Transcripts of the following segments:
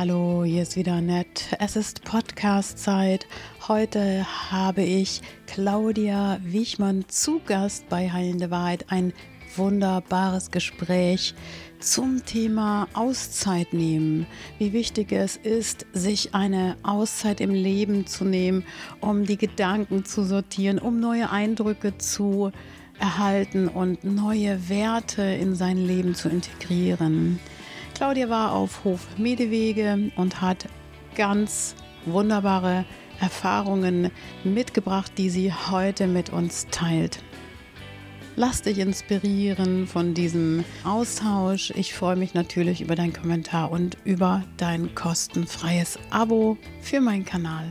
Hallo, hier ist wieder nett. Es ist Podcast-Zeit. Heute habe ich Claudia Wichmann zu Gast bei Heilende Wahrheit. Ein wunderbares Gespräch zum Thema Auszeit nehmen. Wie wichtig es ist, sich eine Auszeit im Leben zu nehmen, um die Gedanken zu sortieren, um neue Eindrücke zu erhalten und neue Werte in sein Leben zu integrieren. Claudia war auf Hof Medewege und hat ganz wunderbare Erfahrungen mitgebracht, die sie heute mit uns teilt. Lass dich inspirieren von diesem Austausch. Ich freue mich natürlich über deinen Kommentar und über dein kostenfreies Abo für meinen Kanal.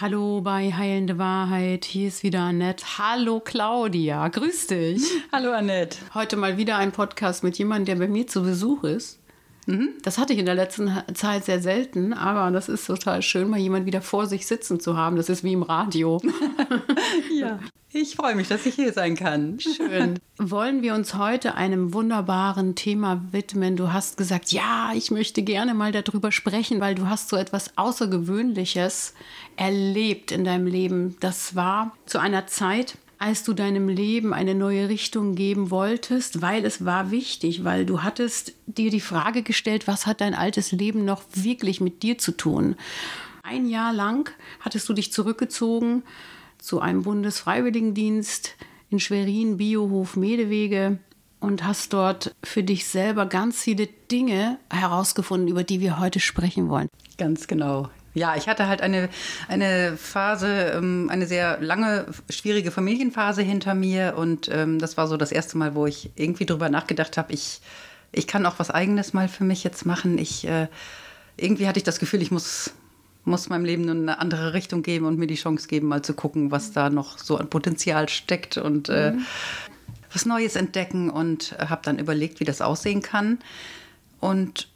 Hallo bei Heilende Wahrheit. Hier ist wieder Annette. Hallo Claudia. Grüß dich. Hallo Annette. Heute mal wieder ein Podcast mit jemandem, der bei mir zu Besuch ist. Mhm. Das hatte ich in der letzten Zeit sehr selten, aber das ist total schön, mal jemand wieder vor sich sitzen zu haben. Das ist wie im Radio. ja, ich freue mich, dass ich hier sein kann. Schön. Wollen wir uns heute einem wunderbaren Thema widmen? Du hast gesagt, ja, ich möchte gerne mal darüber sprechen, weil du hast so etwas Außergewöhnliches erlebt in deinem Leben. Das war zu einer Zeit, als du deinem Leben eine neue Richtung geben wolltest, weil es war wichtig, weil du hattest dir die Frage gestellt, was hat dein altes Leben noch wirklich mit dir zu tun? Ein Jahr lang hattest du dich zurückgezogen zu einem Bundesfreiwilligendienst in Schwerin, Biohof Medewege und hast dort für dich selber ganz viele Dinge herausgefunden, über die wir heute sprechen wollen. Ganz genau. Ja, ich hatte halt eine, eine Phase, ähm, eine sehr lange, schwierige Familienphase hinter mir. Und ähm, das war so das erste Mal, wo ich irgendwie drüber nachgedacht habe, ich, ich kann auch was Eigenes mal für mich jetzt machen. Ich, äh, irgendwie hatte ich das Gefühl, ich muss, muss meinem Leben eine andere Richtung geben und mir die Chance geben, mal zu gucken, was da noch so an Potenzial steckt und äh, mhm. was Neues entdecken. Und habe dann überlegt, wie das aussehen kann. Und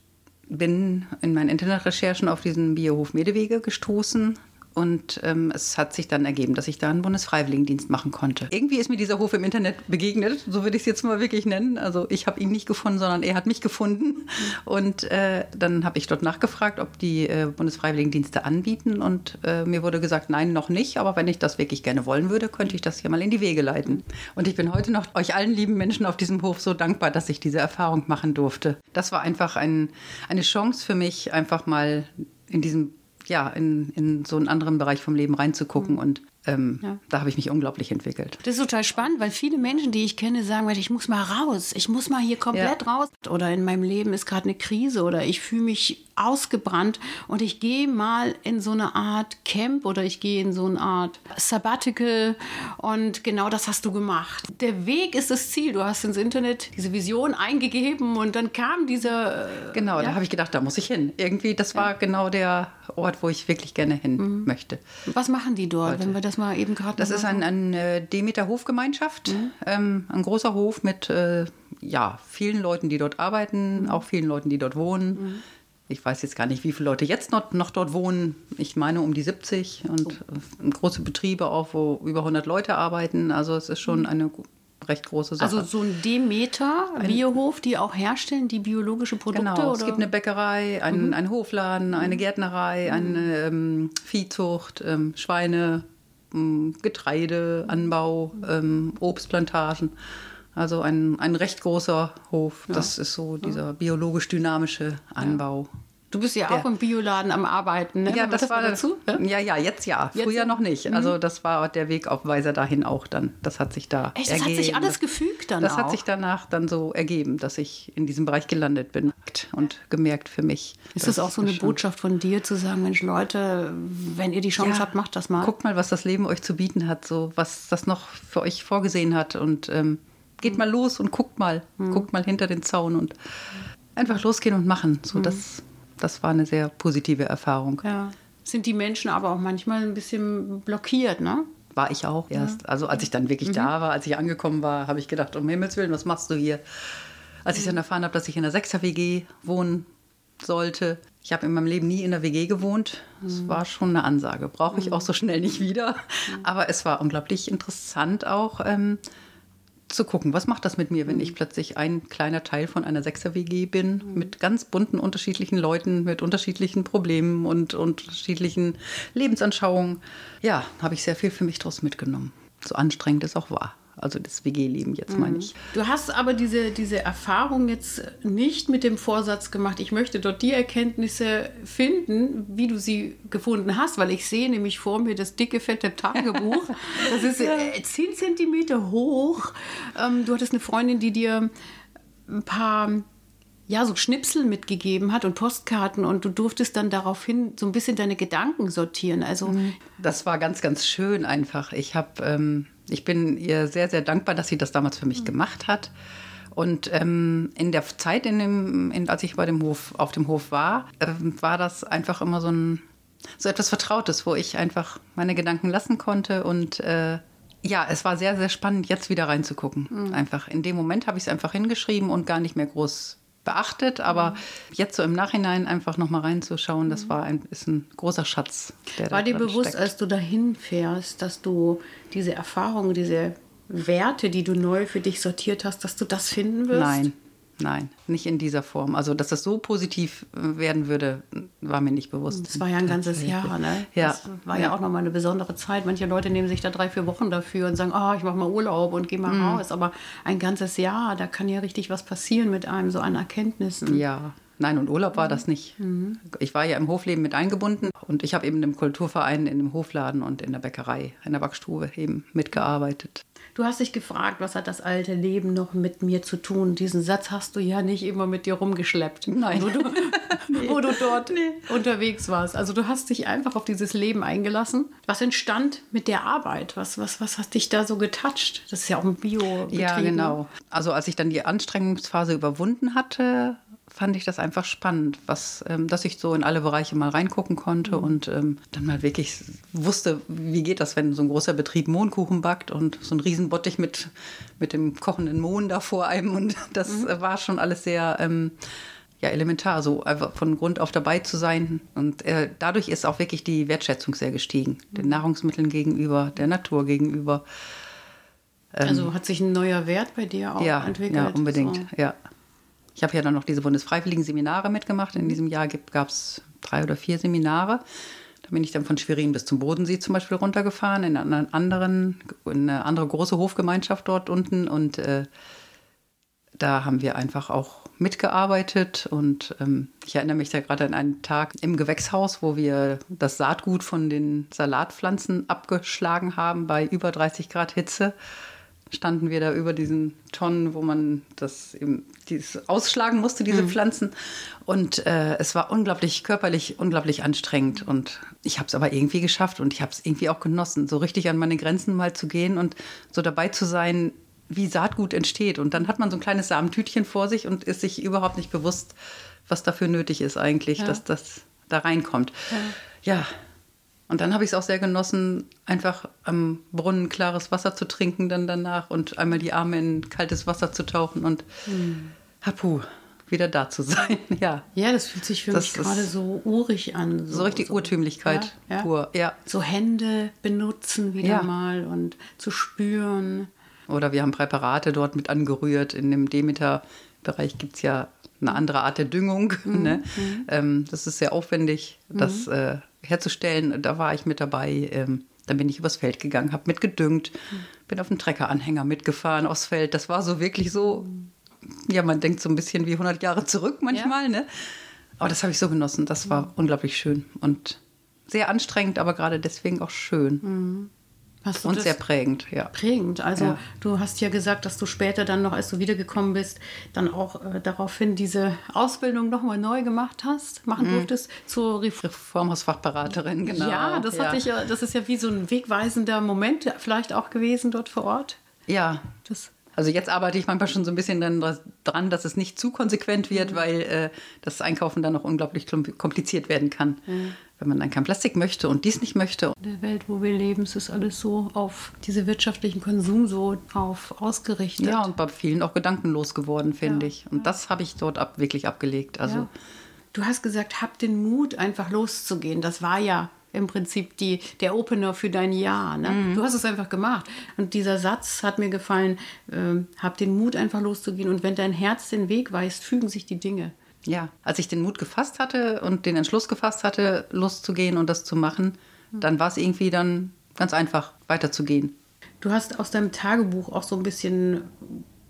bin in meinen Internetrecherchen auf diesen Biohof Medewege gestoßen und ähm, es hat sich dann ergeben, dass ich da einen Bundesfreiwilligendienst machen konnte. Irgendwie ist mir dieser Hof im Internet begegnet, so würde ich es jetzt mal wirklich nennen. Also ich habe ihn nicht gefunden, sondern er hat mich gefunden. Und äh, dann habe ich dort nachgefragt, ob die äh, Bundesfreiwilligendienste anbieten. Und äh, mir wurde gesagt, nein, noch nicht. Aber wenn ich das wirklich gerne wollen würde, könnte ich das hier mal in die Wege leiten. Und ich bin heute noch euch allen lieben Menschen auf diesem Hof so dankbar, dass ich diese Erfahrung machen durfte. Das war einfach ein, eine Chance für mich, einfach mal in diesem ja, in, in so einen anderen Bereich vom Leben reinzugucken. Mhm. Und ähm, ja. da habe ich mich unglaublich entwickelt. Das ist total spannend, weil viele Menschen, die ich kenne, sagen, ich muss mal raus, ich muss mal hier komplett ja. raus. Oder in meinem Leben ist gerade eine Krise oder ich fühle mich ausgebrannt und ich gehe mal in so eine Art Camp oder ich gehe in so eine Art Sabbatical und genau das hast du gemacht. Der Weg ist das Ziel. Du hast ins Internet diese Vision eingegeben und dann kam dieser. Äh, genau, ja. da habe ich gedacht, da muss ich hin. Irgendwie, das war genau der Ort, wo ich wirklich gerne hin mhm. möchte. Was machen die dort, Heute. wenn wir das mal eben gerade Das ist ein, eine äh, Demeter-Hofgemeinschaft, mhm. ähm, ein großer Hof mit äh, ja, vielen Leuten, die dort arbeiten, mhm. auch vielen Leuten, die dort wohnen. Mhm. Ich weiß jetzt gar nicht, wie viele Leute jetzt noch, noch dort wohnen. Ich meine um die 70 und oh. große Betriebe auch, wo über 100 Leute arbeiten. Also es ist schon mhm. eine recht große Sache. Also so ein Demeter Biohof, die auch herstellen, die biologische Produkte? Genau, oder? es gibt eine Bäckerei, einen, mhm. einen Hofladen, eine mhm. Gärtnerei, eine ähm, Viehzucht, ähm, Schweine, ähm, Getreideanbau, ähm, Obstplantagen. Also ein, ein recht großer Hof. Ja. Das ist so dieser biologisch-dynamische Anbau. Ja. Du bist ja auch im Bioladen am Arbeiten, ne? Ja, das, das war dazu. Ja, ja, jetzt ja. Jetzt Früher noch nicht. Mhm. Also das war der Wegaufweiser dahin auch dann. Das hat sich da Echt, das ergeben. hat sich alles gefügt dann Das auch. hat sich danach dann so ergeben, dass ich in diesem Bereich gelandet bin und gemerkt für mich. Ist das, das auch so eine Botschaft von dir, zu sagen, Mensch Leute, wenn ihr die Chance ja, habt, macht das mal. Guckt mal, was das Leben euch zu bieten hat, so was das noch für euch vorgesehen hat und ähm, geht mhm. mal los und guckt mal, mhm. guckt mal hinter den Zaun und einfach losgehen und machen. So, mhm. das das war eine sehr positive Erfahrung. Ja. Sind die Menschen aber auch manchmal ein bisschen blockiert, ne? War ich auch erst. Ja. Also als ich dann wirklich mhm. da war, als ich angekommen war, habe ich gedacht, um Himmels Willen, was machst du hier? Als mhm. ich dann erfahren habe, dass ich in einer Sechser-WG wohnen sollte. Ich habe in meinem Leben nie in der WG gewohnt. Das mhm. war schon eine Ansage. Brauche ich mhm. auch so schnell nicht wieder. Mhm. Aber es war unglaublich interessant auch. Ähm, zu gucken, was macht das mit mir, wenn ich plötzlich ein kleiner Teil von einer Sechser-WG bin, mit ganz bunten, unterschiedlichen Leuten, mit unterschiedlichen Problemen und unterschiedlichen Lebensanschauungen. Ja, habe ich sehr viel für mich daraus mitgenommen. So anstrengend es auch war. Also das WG-Leben jetzt meine ich. Du hast aber diese, diese Erfahrung jetzt nicht mit dem Vorsatz gemacht, ich möchte dort die Erkenntnisse finden, wie du sie gefunden hast, weil ich sehe nämlich vor mir das dicke, fette Tagebuch. Das ist äh, 10 Zentimeter hoch. Ähm, du hattest eine Freundin, die dir ein paar ja, so Schnipsel mitgegeben hat und Postkarten und du durftest dann daraufhin so ein bisschen deine Gedanken sortieren. Also Das war ganz, ganz schön einfach. Ich habe, ähm, ich bin ihr sehr, sehr dankbar, dass sie das damals für mich gemacht hat. Und ähm, in der Zeit, in dem, in, als ich bei dem Hof, auf dem Hof war, ähm, war das einfach immer so ein so etwas Vertrautes, wo ich einfach meine Gedanken lassen konnte und äh, ja, es war sehr, sehr spannend, jetzt wieder reinzugucken. Einfach in dem Moment habe ich es einfach hingeschrieben und gar nicht mehr groß beachtet, aber jetzt so im Nachhinein einfach nochmal reinzuschauen, das war ein, ist ein großer Schatz. War dir bewusst, steckt. als du dahin fährst, dass du diese Erfahrungen, diese Werte, die du neu für dich sortiert hast, dass du das finden wirst? Nein, nein, nicht in dieser Form. Also, dass das so positiv äh, werden würde, war mir nicht bewusst. Das war ja ein ganzes Jahr, ne? Ja. Das war ja, Ja. auch nochmal eine besondere Zeit. Manche Leute nehmen sich da drei, vier Wochen dafür und sagen, oh, ich mache mal Urlaub und gehe mal Mhm. raus. Aber ein ganzes Jahr, da kann ja richtig was passieren mit einem, so an Erkenntnissen. Ja, nein, und Urlaub war das nicht. Ich war ja im Hofleben mit eingebunden und ich habe eben im Kulturverein, in dem Hofladen und in der Bäckerei, in der Backstube eben mitgearbeitet. Du hast dich gefragt, was hat das alte Leben noch mit mir zu tun? Diesen Satz hast du ja nicht immer mit dir rumgeschleppt. Nein. Wo du, wo du dort unterwegs warst. Also du hast dich einfach auf dieses Leben eingelassen. Was entstand mit der Arbeit? Was, was, was hat dich da so getoucht? Das ist ja auch ein bio Ja, genau. Also als ich dann die Anstrengungsphase überwunden hatte, fand ich das einfach spannend, was, ähm, dass ich so in alle Bereiche mal reingucken konnte und ähm, dann mal wirklich wusste, wie geht das, wenn so ein großer Betrieb Mohnkuchen backt und so ein Riesenbottich mit, mit dem kochenden Mohn da vor einem und das äh, war schon alles sehr ähm, ja, elementar, so einfach von Grund auf dabei zu sein. Und äh, dadurch ist auch wirklich die Wertschätzung sehr gestiegen, den Nahrungsmitteln gegenüber, der Natur gegenüber. Also hat sich ein neuer Wert bei dir auch ja, entwickelt? Ja, unbedingt, So. ja. Ich habe ja dann noch diese Bundesfreiwilligen Seminare mitgemacht. In diesem Jahr gab es drei oder vier Seminare. Da bin ich dann von Schwerin bis zum Bodensee zum Beispiel runtergefahren, in einen anderen, in eine andere große Hofgemeinschaft dort unten. Und äh, da haben wir einfach auch mitgearbeitet. Und ähm, ich erinnere mich da gerade an einen Tag im Gewächshaus, wo wir das Saatgut von den Salatpflanzen abgeschlagen haben bei über 30 Grad Hitze standen wir da über diesen Tonnen, wo man das eben dieses ausschlagen musste, diese Pflanzen. Und äh, es war unglaublich körperlich, unglaublich anstrengend. Und ich habe es aber irgendwie geschafft und ich habe es irgendwie auch genossen, so richtig an meine Grenzen mal zu gehen und so dabei zu sein, wie Saatgut entsteht. Und dann hat man so ein kleines Samentütchen vor sich und ist sich überhaupt nicht bewusst, was dafür nötig ist eigentlich, dass das da reinkommt. ja. Und dann habe ich es auch sehr genossen, einfach am Brunnen klares Wasser zu trinken dann danach und einmal die Arme in kaltes Wasser zu tauchen und hapu, wieder da zu sein. Ja, Ja, das fühlt sich für Das mich gerade so urig an. so richtig Urtümlichkeit Ja, ja. pur. Ja. So Hände benutzen wieder Ja. mal und zu spüren. Oder wir haben Präparate dort mit angerührt. In dem Demeter-Bereich gibt es ja eine andere Art der Düngung. Ne? Ähm, das ist sehr aufwendig, das äh, herzustellen. Da war ich mit dabei. Ähm, dann bin ich übers Feld gegangen, habe mitgedüngt, bin auf dem Treckeranhänger mitgefahren aufs Feld. Das war so wirklich so, ja, man denkt so ein bisschen wie 100 Jahre zurück manchmal. Ne? Aber das habe ich so genossen. Das war unglaublich schön und sehr anstrengend, aber gerade deswegen auch schön und sehr prägend. Ja. prägend? Also Ja. du hast ja gesagt, dass du später dann noch, als du wiedergekommen bist, dann auch äh, daraufhin diese Ausbildung nochmal neu gemacht hast, machen durftest zur Ref Reformhausfachberaterin, genau. Ja, das hatte ich ja, das ist ja wie so ein wegweisender Moment vielleicht auch gewesen dort vor Ort. Ja, Das also jetzt arbeite ich manchmal schon so ein bisschen dran, dran dass es nicht zu konsequent wird, weil äh, das Einkaufen dann noch unglaublich kompliziert werden kann. Wenn man dann kein Plastik möchte und dies nicht möchte. in der Welt, wo wir leben, ist es alles so auf diese wirtschaftlichen Konsum so auf ausgerichtet. Ja, und bei vielen auch gedankenlos geworden, finde Ja, ich. Und das habe ich dort ab, wirklich abgelegt. Also Ja. Du hast gesagt, hab den Mut, einfach loszugehen. Das war ja im Prinzip die, der Opener für dein Jahr. Ne? Mhm. Du hast es einfach gemacht. Und dieser Satz hat mir gefallen, äh, hab den Mut einfach loszugehen und wenn dein Herz den Weg weist, fügen sich die Dinge. Ja, als ich den Mut gefasst hatte und den Entschluss gefasst hatte, loszugehen und das zu machen, mhm. dann war es irgendwie dann ganz einfach weiterzugehen. Du hast aus deinem Tagebuch auch so ein bisschen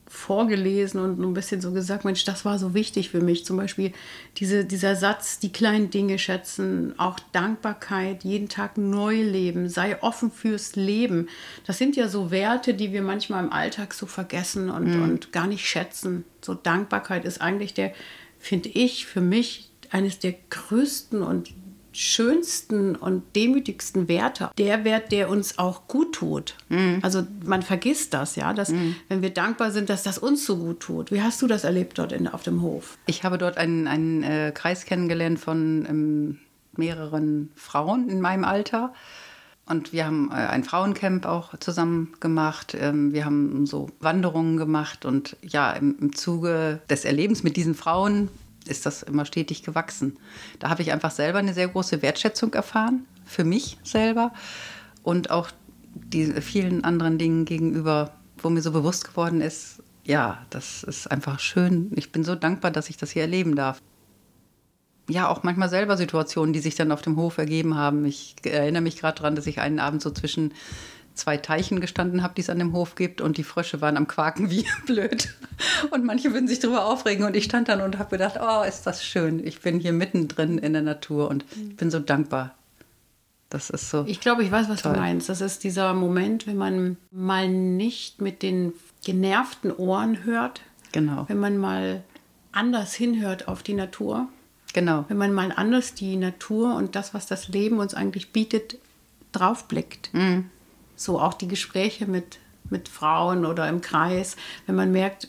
vorgelesen und ein bisschen so gesagt, Mensch, das war so wichtig für mich. Zum Beispiel diese, dieser Satz, die kleinen Dinge schätzen, auch Dankbarkeit, jeden Tag neu leben, sei offen fürs Leben. Das sind ja so Werte, die wir manchmal im Alltag so vergessen und, mhm. und gar nicht schätzen. So Dankbarkeit ist eigentlich der, finde ich, für mich eines der größten und schönsten und demütigsten Werte, der Wert, der uns auch gut tut. Mhm. Also man vergisst das, ja, dass mhm. wenn wir dankbar sind, dass das uns so gut tut. Wie hast du das erlebt dort in, auf dem Hof? Ich habe dort einen, einen äh, Kreis kennengelernt von ähm, mehreren Frauen in meinem Alter. Und wir haben äh, ein Frauencamp auch zusammen gemacht. Ähm, wir haben so Wanderungen gemacht. Und ja, im, Zuge des Erlebens mit diesen Frauen ist das immer stetig gewachsen. Da habe ich einfach selber eine sehr große Wertschätzung erfahren, für mich selber und auch die vielen anderen Dingen gegenüber, wo mir so bewusst geworden ist, ja, das ist einfach schön. Ich bin so dankbar, dass ich das hier erleben darf. Ja, auch manchmal selber Situationen, die sich dann auf dem Hof ergeben haben. Ich erinnere mich gerade daran, dass ich einen Abend so zwischen zwei Teichen gestanden habe, die es an dem Hof gibt und die Frösche waren am Quaken wie blöd. Und manche würden sich darüber aufregen und ich stand dann und habe gedacht, oh, ist das schön. Ich bin hier mittendrin in der Natur und ich bin so dankbar. Das ist so. Ich glaube, ich weiß, was toll. du meinst. Das ist dieser Moment, wenn man mal nicht mit den genervten Ohren hört. Genau. Wenn man mal anders hinhört auf die Natur. Genau. Wenn man mal anders die Natur und das, was das Leben uns eigentlich bietet, draufblickt. Mhm so auch die Gespräche mit, mit Frauen oder im Kreis, wenn man merkt,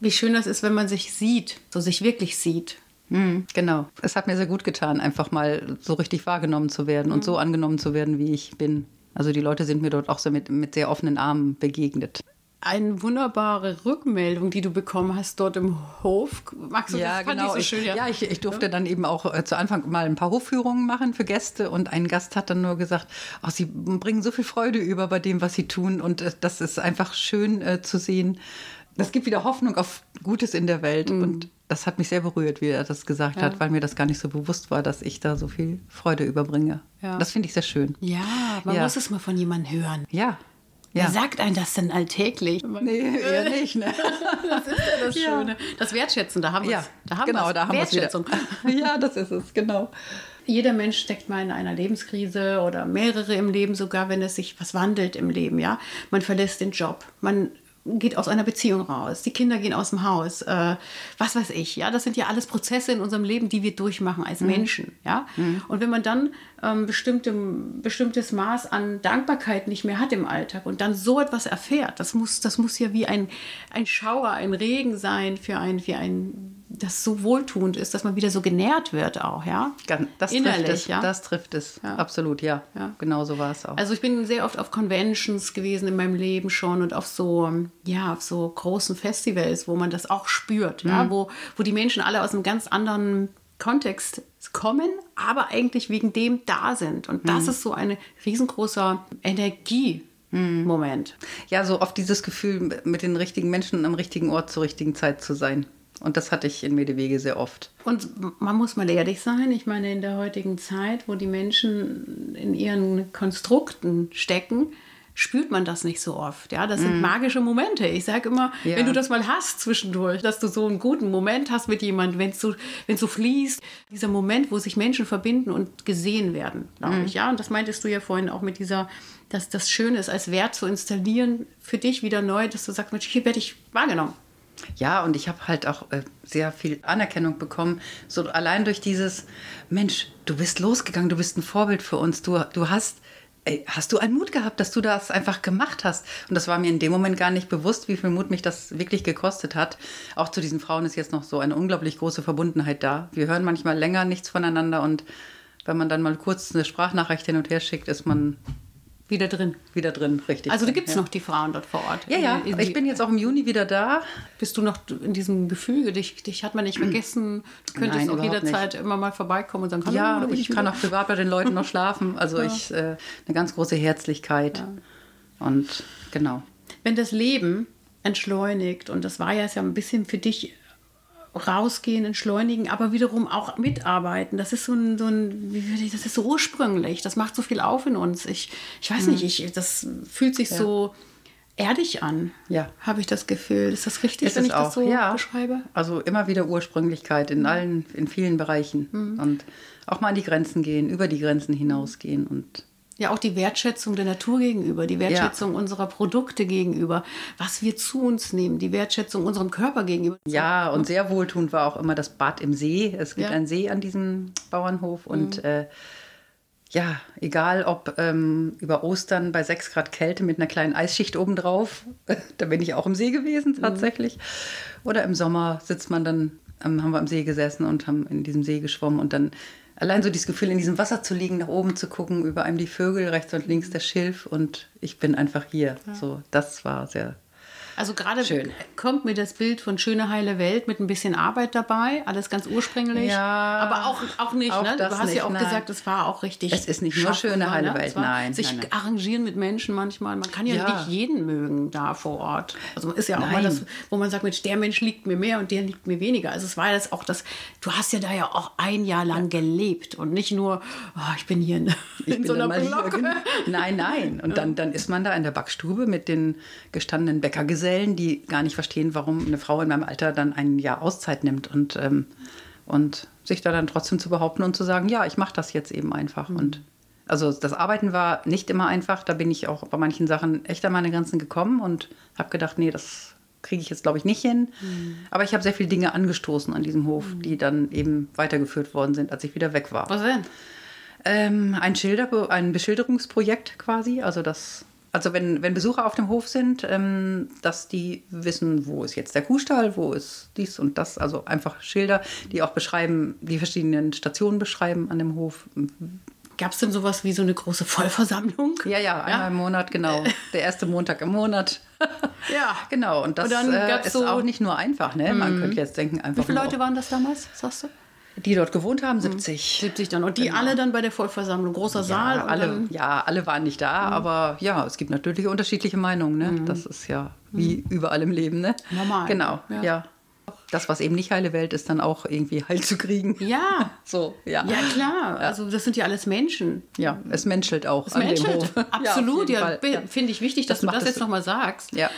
wie schön das ist, wenn man sich sieht, so sich wirklich sieht. Mhm, genau. Es hat mir sehr gut getan, einfach mal so richtig wahrgenommen zu werden mhm. und so angenommen zu werden, wie ich bin. Also die Leute sind mir dort auch so mit, mit sehr offenen Armen begegnet eine wunderbare Rückmeldung, die du bekommen hast dort im Hof. Magst du ja, das? genau. So schön, ja, ja ich, ich, durfte ja. dann eben auch äh, zu Anfang mal ein paar Hofführungen machen für Gäste und ein Gast hat dann nur gesagt, oh, sie bringen so viel Freude über bei dem, was sie tun und äh, das ist einfach schön äh, zu sehen. Das gibt wieder Hoffnung auf Gutes in der Welt mhm. und das hat mich sehr berührt, wie er das gesagt ja. hat, weil mir das gar nicht so bewusst war, dass ich da so viel Freude überbringe. Das finde ich sehr schön. Ja, man muss es mal von jemandem hören. Ja, ja. Wer sagt einem das denn alltäglich? Nee, eher nicht. Ne? das ist ja das Schöne. Ja. Das Wertschätzen, da haben wir es. Ja, da genau, da haben Wertschätzung. ja, das ist es, genau. Jeder Mensch steckt mal in einer Lebenskrise oder mehrere im Leben, sogar wenn es sich was wandelt im Leben. Ja, Man verlässt den Job, man geht aus einer Beziehung raus, die Kinder gehen aus dem Haus, äh, was weiß ich, ja, das sind ja alles Prozesse in unserem Leben, die wir durchmachen als mhm. Menschen, ja. Mhm. Und wenn man dann ähm, bestimmte, bestimmtes Maß an Dankbarkeit nicht mehr hat im Alltag und dann so etwas erfährt, das muss, das muss ja wie ein, ein Schauer, ein Regen sein für ein, für ein das so wohltuend ist, dass man wieder so genährt wird auch, ja. Das Innerlich, trifft es, ja. Das trifft es, ja. absolut, ja. ja. Genau so war es auch. Also ich bin sehr oft auf Conventions gewesen in meinem Leben schon und auf so, ja, auf so großen Festivals, wo man das auch spürt, mhm. ja, wo, wo die Menschen alle aus einem ganz anderen Kontext kommen, aber eigentlich wegen dem da sind. Und das mhm. ist so ein riesengroßer Energie. Moment. Ja, so oft dieses Gefühl, mit den richtigen Menschen am richtigen Ort zur richtigen Zeit zu sein. Und das hatte ich in Medewege sehr oft. Und man muss mal ehrlich sein, ich meine, in der heutigen Zeit, wo die Menschen in ihren Konstrukten stecken, spürt man das nicht so oft. Ja, das sind mm. magische Momente. Ich sage immer, ja. wenn du das mal hast zwischendurch, dass du so einen guten Moment hast mit jemandem, wenn es so, so fließt, dieser Moment, wo sich Menschen verbinden und gesehen werden, glaube mm. ich. Ja, und das meintest du ja vorhin auch mit dieser, dass das Schöne ist, als Wert zu installieren für dich wieder neu, dass du sagst, Mensch, hier werde ich wahrgenommen. Ja, und ich habe halt auch äh, sehr viel Anerkennung bekommen. So allein durch dieses, Mensch, du bist losgegangen, du bist ein Vorbild für uns. Du, du hast, ey, hast du einen Mut gehabt, dass du das einfach gemacht hast? Und das war mir in dem Moment gar nicht bewusst, wie viel Mut mich das wirklich gekostet hat. Auch zu diesen Frauen ist jetzt noch so eine unglaublich große Verbundenheit da. Wir hören manchmal länger nichts voneinander und wenn man dann mal kurz eine Sprachnachricht hin und her schickt, ist man Wieder drin. Wieder drin, richtig. Also da gibt es ja. noch die Frauen dort vor Ort. Ja, ja. In- in Ich bin jetzt auch im Juni wieder da. Bist du noch in diesem Gefüge? Dich, dich hat man nicht vergessen. Du könntest Nein, auch jederzeit immer mal vorbeikommen und sagen, hallo, Ja, bin ich kann auch privat bei den Leuten noch schlafen. Also ich äh, eine ganz große Herzlichkeit. Und genau. Wenn das Leben entschleunigt, und das war ja jetzt ja ein bisschen für dich rausgehen, entschleunigen, aber wiederum auch mitarbeiten. Das ist so ein, so ein wie würde ich, das ist so ursprünglich. Das macht so viel auf in uns. Ich, ich weiß nicht, ich, das fühlt sich so erdig an. Ja. Habe ich das Gefühl. Ist das richtig, Ist wenn ich das auch, so ja. beschreibe? Also immer wieder Ursprünglichkeit in allen, in vielen Bereichen. Und auch mal an die Grenzen gehen, über die Grenzen hinausgehen und Ja, auch die Wertschätzung der Natur gegenüber, die Wertschätzung unserer Produkte gegenüber, was wir zu uns nehmen, die Wertschätzung unserem Körper gegenüber. Ja, und sehr wohltuend war auch immer das Bad im See. Es gibt Ja. einen See an diesem Bauernhof und äh, ja, egal ob ähm, über Ostern bei 6 Grad Kälte mit einer kleinen Eisschicht obendrauf, da bin ich auch im See gewesen tatsächlich. Oder im Sommer sitzt man dann, ähm, haben wir am See gesessen und haben in diesem See geschwommen und dann allein so dieses Gefühl, in diesem Wasser zu liegen, nach oben zu gucken, über einem die Vögel, rechts und links der Schilf und ich bin einfach hier. So, das war sehr Also gerade Schön. kommt mir das Bild von schöne heile Welt mit ein bisschen Arbeit dabei, alles ganz ursprünglich. Ja, aber auch, auch nicht. auch ne? Du hast nicht, ja auch nein. gesagt, es war auch richtig. Es ist nicht nur schöne, heile ne? Welt, nein, Sich nein, nein. arrangieren mit Menschen manchmal. Man kann ja, Ja. nicht jeden mögen da vor Ort. Also ist ja auch mal das, wo man sagt, Mensch, der Mensch liegt mir mehr und der liegt mir weniger. Also es war das auch das, du hast ja da ja auch ein Jahr lang gelebt und nicht nur, oh, ich bin hier in, Ich in so einer hier, genau. Nein, nein. Und dann, dann ist man da in der Backstube mit den gestandenen Bäckergesellen, die gar nicht verstehen, warum eine Frau in meinem Alter dann ein Jahr Auszeit nimmt und, ähm, und sich da dann trotzdem zu behaupten und zu sagen, ja, ich mache das jetzt eben einfach. Und also das Arbeiten war nicht immer einfach. Da bin ich auch bei manchen Sachen echt an meine Grenzen gekommen und habe gedacht, nee, das kriege ich jetzt, glaube ich, nicht hin. Aber ich habe sehr viele Dinge angestoßen an diesem Hof, die dann eben weitergeführt worden sind, als ich wieder weg war. Was denn? Ähm, ein, Schilder, ein Beschilderungsprojekt quasi, also das, also wenn, wenn Besucher auf dem Hof sind, ähm, dass die wissen, wo ist jetzt der Kuhstall, wo ist dies und das, also einfach Schilder, die auch beschreiben, die verschiedenen Stationen beschreiben an dem Hof. Gab es denn sowas wie so eine große Vollversammlung? Ja, ja, einmal im Monat, genau. Der erste Montag im Monat. Ja. Genau, und das Und dann äh, ist so- Mhm. auch nicht nur einfach, ne? Man könnte jetzt denken, einfach Wie viele Leute waren das damals, sagst du? Die dort gewohnt haben, 70. 70 dann. Und die alle dann bei der Vollversammlung, großer Saal. Ja, und alle, ja, alle waren nicht da, aber ja, es gibt natürlich unterschiedliche Meinungen. Ne? Das ist ja wie überall im Leben. Ne? Normal. Genau, Ja. ja. Das, was eben nicht heile Welt ist, dann auch irgendwie heil zu kriegen. ja. So, ja. Ja, klar. Also, das sind ja alles Menschen. Ja, es menschelt auch Es an menschelt. dem Hof. Absolut. Ja, Ja, finde ich wichtig, dass Das du das jetzt nochmal sagst. Ja.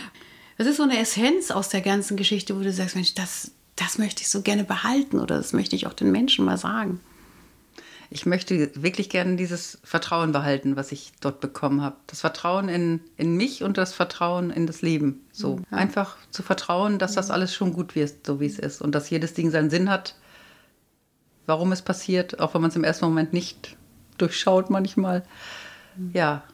Das ist so eine Essenz aus der ganzen Geschichte, wo du sagst, Mensch, das, das möchte ich so gerne behalten oder das möchte ich auch den Menschen mal sagen. Ich möchte wirklich gerne dieses Vertrauen behalten, was ich dort bekommen habe. Das Vertrauen in, in mich und das Vertrauen in das Leben. So einfach zu vertrauen, dass das alles schon gut wird, so wie es ist. Und dass jedes Ding seinen Sinn hat, warum es passiert, auch wenn man es im ersten Moment nicht durchschaut manchmal. Ja,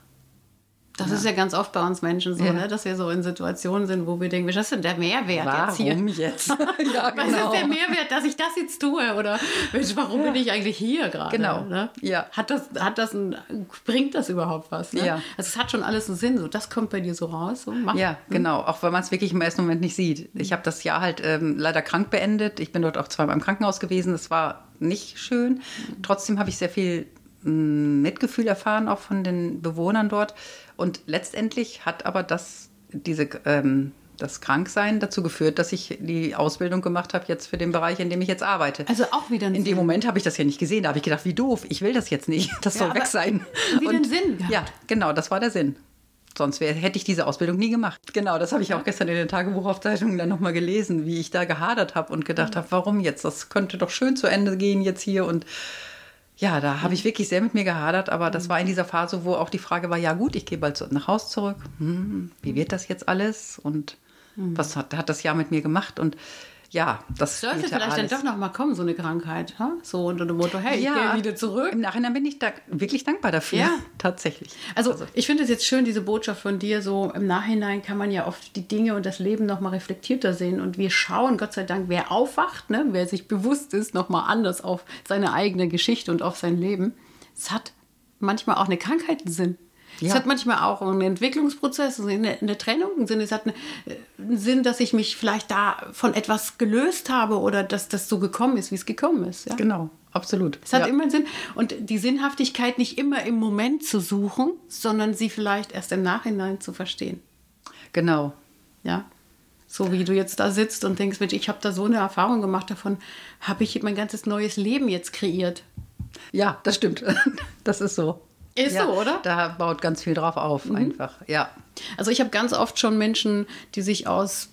Das ist ja ganz oft bei uns Menschen so, Ja. ne? dass wir so in Situationen sind, wo wir denken, was ist denn der Mehrwert jetzt hier? warum jetzt? ja, Was ist der Mehrwert, dass ich das jetzt tue? Oder Mensch, warum bin ich eigentlich hier gerade? Genau. Ne? Ja. Hat das, hat das ein, bringt das überhaupt was? Ne? Ja. Also es hat schon alles einen Sinn. So, das kommt bei dir so raus. So, mach. Ja, genau. Auch wenn man es wirklich im ersten Moment nicht sieht. Ich habe das Jahr halt ähm, leider krank beendet. Ich bin dort auch zweimal im Krankenhaus gewesen. Das war nicht schön. Trotzdem habe ich sehr viel Mitgefühl erfahren, auch von den Bewohnern dort. Und letztendlich hat aber das, diese, ähm, das Kranksein dazu geführt, dass ich die Ausbildung gemacht habe jetzt für den Bereich, in dem ich jetzt arbeite. Also auch wieder ein In dem Sinn. Moment habe ich das ja nicht gesehen. Da habe ich gedacht, wie doof, ich will das jetzt nicht. Das Ja, soll weg sein. wieder einen Sinn gehabt. Ja, genau, das war der Sinn. Sonst wär, hätte ich diese Ausbildung nie gemacht. Genau, das habe ich auch gestern in den Tagebuchaufzeichnungen dann nochmal gelesen, wie ich da gehadert habe und gedacht habe, warum jetzt? Das könnte doch schön zu Ende gehen jetzt hier. Und ja, da habe ich wirklich sehr mit mir gehadert, aber das war in dieser Phase, wo auch die Frage war, ja gut, ich gehe bald nach Haus zurück. Hm, wie wird das jetzt alles? Und was hat, hat das Jahr mit mir gemacht? Und ja, das Sollte vielleicht alles. dann doch noch mal kommen, so eine Krankheit. Ha? So unter dem Motto, hey, ich gehe wieder zurück. Im Nachhinein bin ich da wirklich dankbar dafür. Ja. Tatsächlich. Also, ich finde es jetzt schön, diese Botschaft von dir. So im Nachhinein kann man ja oft die Dinge und das Leben noch mal reflektierter sehen. Und wir schauen, Gott sei Dank, wer aufwacht, ne, wer sich bewusst ist, noch mal anders auf seine eigene Geschichte und auf sein Leben. Es hat manchmal auch eine Krankheit Sinn. Es Ja. hat manchmal auch einen Entwicklungsprozess, also in der, in der Trennung, einen Sinn, es hat eine, äh, einen Sinn, dass ich mich vielleicht da von etwas gelöst habe oder dass das so gekommen ist, wie es gekommen ist. Ja? Genau, absolut. Es hat ja. immer einen Sinn. Und die Sinnhaftigkeit nicht immer im Moment zu suchen, sondern sie vielleicht erst im Nachhinein zu verstehen. Genau. Ja. So wie du jetzt da sitzt und denkst, Mensch, ich habe da so eine Erfahrung gemacht, davon habe ich mein ganzes neues Leben jetzt kreiert. Ja, das stimmt. Das ist so. Ist ja, so, oder? Da baut ganz viel drauf auf, einfach. Ja. Also ich habe ganz oft schon Menschen, die sich aus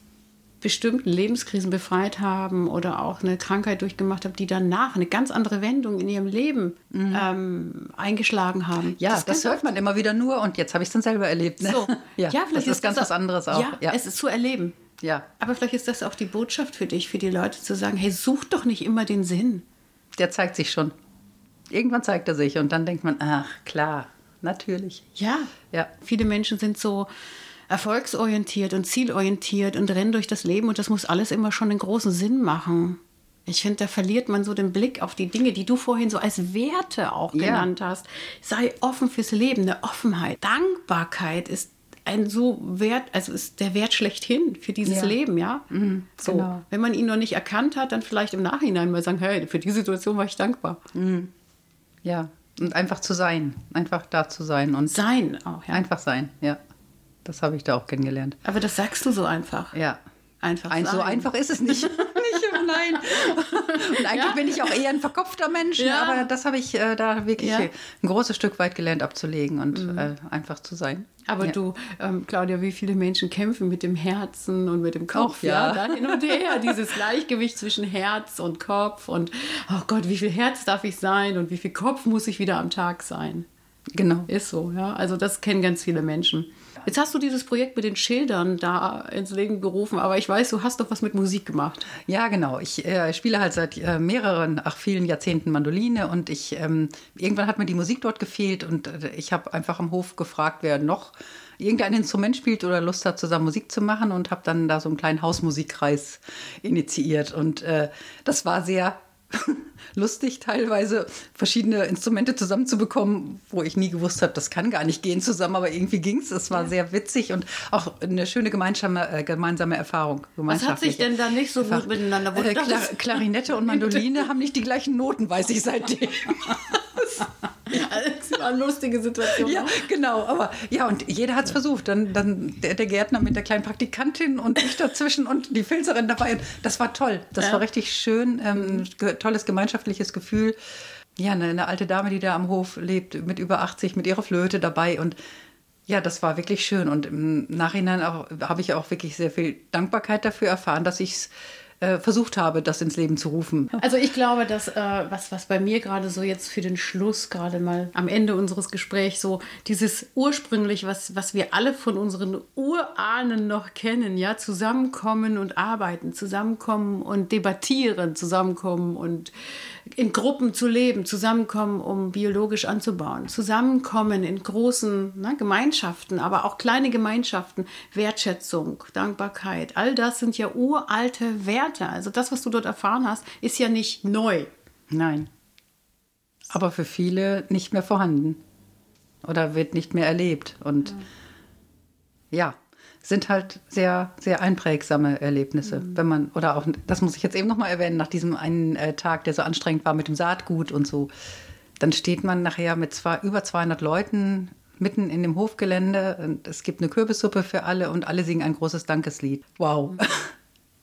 bestimmten Lebenskrisen befreit haben oder auch eine Krankheit durchgemacht haben, die danach eine ganz andere Wendung in ihrem Leben ähm, eingeschlagen haben. Mhm. Ja, das, ganz hört man immer wieder nur und jetzt habe ich es dann selber erlebt. Ne? So. Ja, vielleicht das ist ganz das was anderes auch. Ja, Ja, es ist zu erleben. ja. Aber vielleicht ist das auch die Botschaft für dich, für die Leute zu sagen, hey, such doch nicht immer den Sinn. der zeigt sich schon. Irgendwann zeigt er sich und dann denkt man, ach klar, natürlich. Ja. Ja. Viele Menschen sind so erfolgsorientiert und zielorientiert und rennen durch das Leben und das muss alles immer schon einen großen Sinn machen. Ich finde, da verliert man so den Blick auf die Dinge, die du vorhin so als Werte auch Ja. genannt hast. Sei offen fürs Leben, eine Offenheit. Dankbarkeit ist ein so Wert, also ist der Wert schlechthin für dieses Ja. Leben, ja. so, genau. wenn man ihn noch nicht erkannt hat, dann vielleicht im Nachhinein mal sagen, hey, für die Situation war ich dankbar. Ja. Und einfach zu sein. Einfach da zu sein und Sein auch, ja. einfach sein. Ja. Das habe ich da auch kennengelernt. Aber das sagst du so einfach. Ja. Einfach Ein, so sein. einfach ist es nicht. nein. Und eigentlich Ja. bin ich auch eher ein verkopfter Mensch, Ja. aber das habe ich äh, da wirklich Ja. Mhm. ein großes Stück weit gelernt abzulegen und äh, einfach zu sein. Aber du, ähm, Claudia, wie viele Menschen kämpfen mit dem Herzen und mit dem Kopf? Auch, ja. da hin und her. Dieses Gleichgewicht zwischen Herz und Kopf und, oh Gott, wie viel Herz darf ich sein und wie viel Kopf muss ich wieder am Tag sein? Genau. Ist so, ja. Also das kennen ganz viele Menschen. Jetzt hast du dieses Projekt mit den Schildern da ins Leben gerufen, aber ich weiß, du hast doch was mit Musik gemacht. Ja, genau. Ich äh, spiele halt seit äh, mehreren, ach vielen Jahrzehnten Mandoline und ich ähm, irgendwann hat mir die Musik dort gefehlt und äh, ich habe einfach am Hof gefragt, wer noch irgendein Instrument spielt oder Lust hat, zusammen Musik zu machen und habe dann da so einen kleinen Hausmusikkreis initiiert und äh, das war sehr lustig teilweise verschiedene Instrumente zusammenzubekommen, wo ich nie gewusst habe, das kann gar nicht gehen zusammen, aber irgendwie ging es. Es war sehr witzig und auch eine schöne gemeinsame, äh, gemeinsame Erfahrung. Was hat sich denn da nicht so gut miteinander? Äh, Kla Klarinette und Mandoline haben nicht die gleichen Noten, weiß ich seitdem. Das war eine lustige Situation. ja, genau. Aber ja, und jeder hat es versucht. Dann, dann der, der Gärtner mit der kleinen Praktikantin und ich dazwischen und die Filzerin dabei. Das war toll. Das Ja. war richtig schön. Ähm, ge tolles gemeinschaftliches Gefühl. Ja, eine, eine alte Dame, die da am Hof lebt, mit über 80, mit ihrer Flöte dabei. Und ja, das war wirklich schön. Und im Nachhinein habe ich auch wirklich sehr viel Dankbarkeit dafür erfahren, dass ich es äh, versucht habe, das ins Leben zu rufen. Also ich glaube, dass äh, was, was bei mir gerade so jetzt für den Schluss, gerade mal am Ende unseres Gesprächs, so dieses ursprünglich, was, was wir alle von unseren Urahnen noch kennen, ja, zusammenkommen und arbeiten, zusammenkommen und debattieren, zusammenkommen und in Gruppen zu leben, zusammenkommen, um biologisch anzubauen, zusammenkommen in großen ne, Gemeinschaften, aber auch kleine Gemeinschaften, Wertschätzung, Dankbarkeit, all das sind ja uralte Werte. Also das, was du dort erfahren hast, ist ja nicht neu. Nein. Aber für viele nicht mehr vorhanden. Oder wird nicht mehr erlebt. Und ja, sind halt sehr, sehr einprägsame Erlebnisse. Wenn man, oder auch, das muss ich jetzt eben nochmal erwähnen, nach diesem einen äh, Tag, der so anstrengend war mit dem Saatgut und so, dann steht man nachher mit zwei, über 200 Leuten mitten in dem Hofgelände und es gibt eine Kürbissuppe für alle und alle singen ein großes Dankeslied. Wow.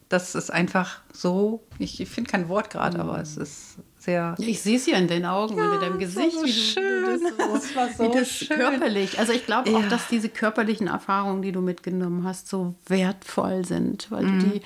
Das ist einfach so, ich, ich finde kein Wort gerade, aber es ist sehr Ich sehe es ja in deinen Augen und in deinem das Gesicht, so wie, schön. du, wie du das, Das war so, so wie das schön. körperlich. Also ich glaube auch, Ja. dass diese körperlichen Erfahrungen, die du mitgenommen hast, so wertvoll sind, weil du die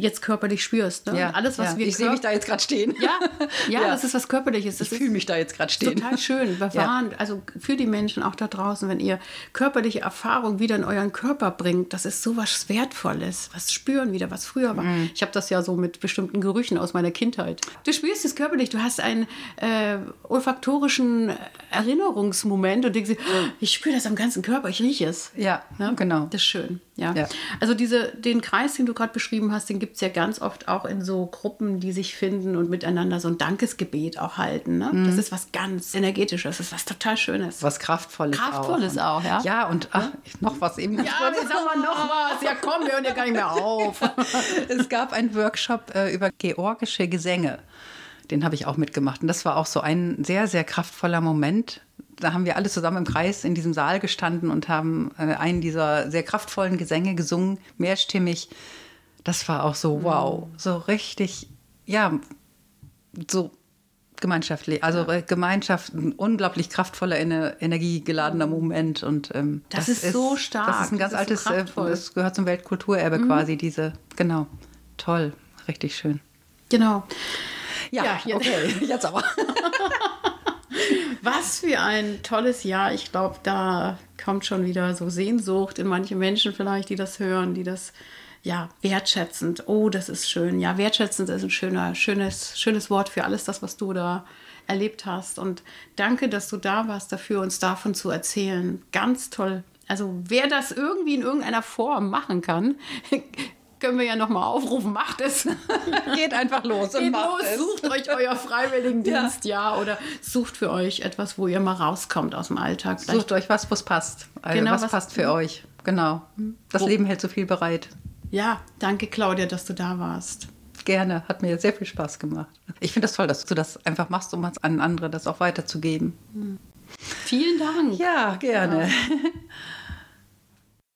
jetzt körperlich spürst. Ne? Mhm. Ja, alles, was ja. wir ich sehe mich da jetzt gerade stehen. Ja, ja, Ja. das ist was Körperliches. Das Ich fühle mich da jetzt gerade stehen. total schön, bewahren. Also für die Menschen auch da draußen, wenn ihr körperliche Erfahrung wieder in euren Körper bringt, das ist so was Wertvolles. Was spüren wieder, was früher war. Mhm. Ich habe das ja so mit bestimmten Gerüchen aus meiner Kindheit. Du spürst es körperlich, du hast einen äh, olfaktorischen Erinnerungsmoment und denkst, "Oh, ich spüre das am ganzen Körper, ich rieche es. Ja, genau. Das ist schön. Ja. Ja. Also diese, den Kreis, den du gerade beschrieben hast, den gibt es ja ganz oft auch in so Gruppen, die sich finden und miteinander so ein Dankesgebet auch halten. Ne? Das ist was ganz Energetisches, das ist was total Schönes. Was Kraftvolles, Kraftvolles auch. auch, ja. Ja, und ach, noch was eben. Ja, jetzt sagen wir noch was. Ja, komm, wir hören ja gar nicht mehr auf. es gab einen Workshop äh, über georgische Gesänge. Den habe ich auch mitgemacht. Und das war auch so ein sehr, sehr kraftvoller Moment. Da haben wir alle zusammen im Kreis in diesem Saal gestanden und haben äh, einen dieser sehr kraftvollen Gesänge gesungen, mehrstimmig. Das war auch so, wow, so richtig, ja, so gemeinschaftlich, also äh, Gemeinschaft, ein unglaublich kraftvoller, ener energiegeladener Moment. Und ähm, Das ist so stark, Das ist ein ganz das ist so altes, äh, kraftvoll. Mhm. das gehört zum Weltkulturerbe quasi, diese, genau, toll, richtig schön. Genau. Ja, Ja, okay, jetzt aber. Was für ein tolles Jahr. Ich glaube, da kommt schon wieder so Sehnsucht in manche Menschen vielleicht, die das hören, die das ja wertschätzend. Oh, das ist schön. Ja, wertschätzend ist ein schöner, schönes, schönes Wort für alles das, was du da erlebt hast. Und danke, dass du da warst, dafür uns davon zu erzählen. Ganz toll. Also wer das irgendwie in irgendeiner Form machen kann, können wir ja noch mal aufrufen. Macht es. Geht einfach los und Geht macht los, es. sucht euch euer Freiwilligendienst, ja. oder sucht für euch etwas, wo ihr mal rauskommt aus dem Alltag. Vielleicht Sucht euch was, was passt. Also Genau, was, was- passt für euch. Genau. Das Wo- Leben hält so viel bereit. Ja, danke Claudia, dass du da warst. Gerne. Hat mir sehr viel Spaß gemacht. Ich finde das toll, dass du das einfach machst, um an andere das auch weiterzugeben. Vielen Dank. Ja, gerne.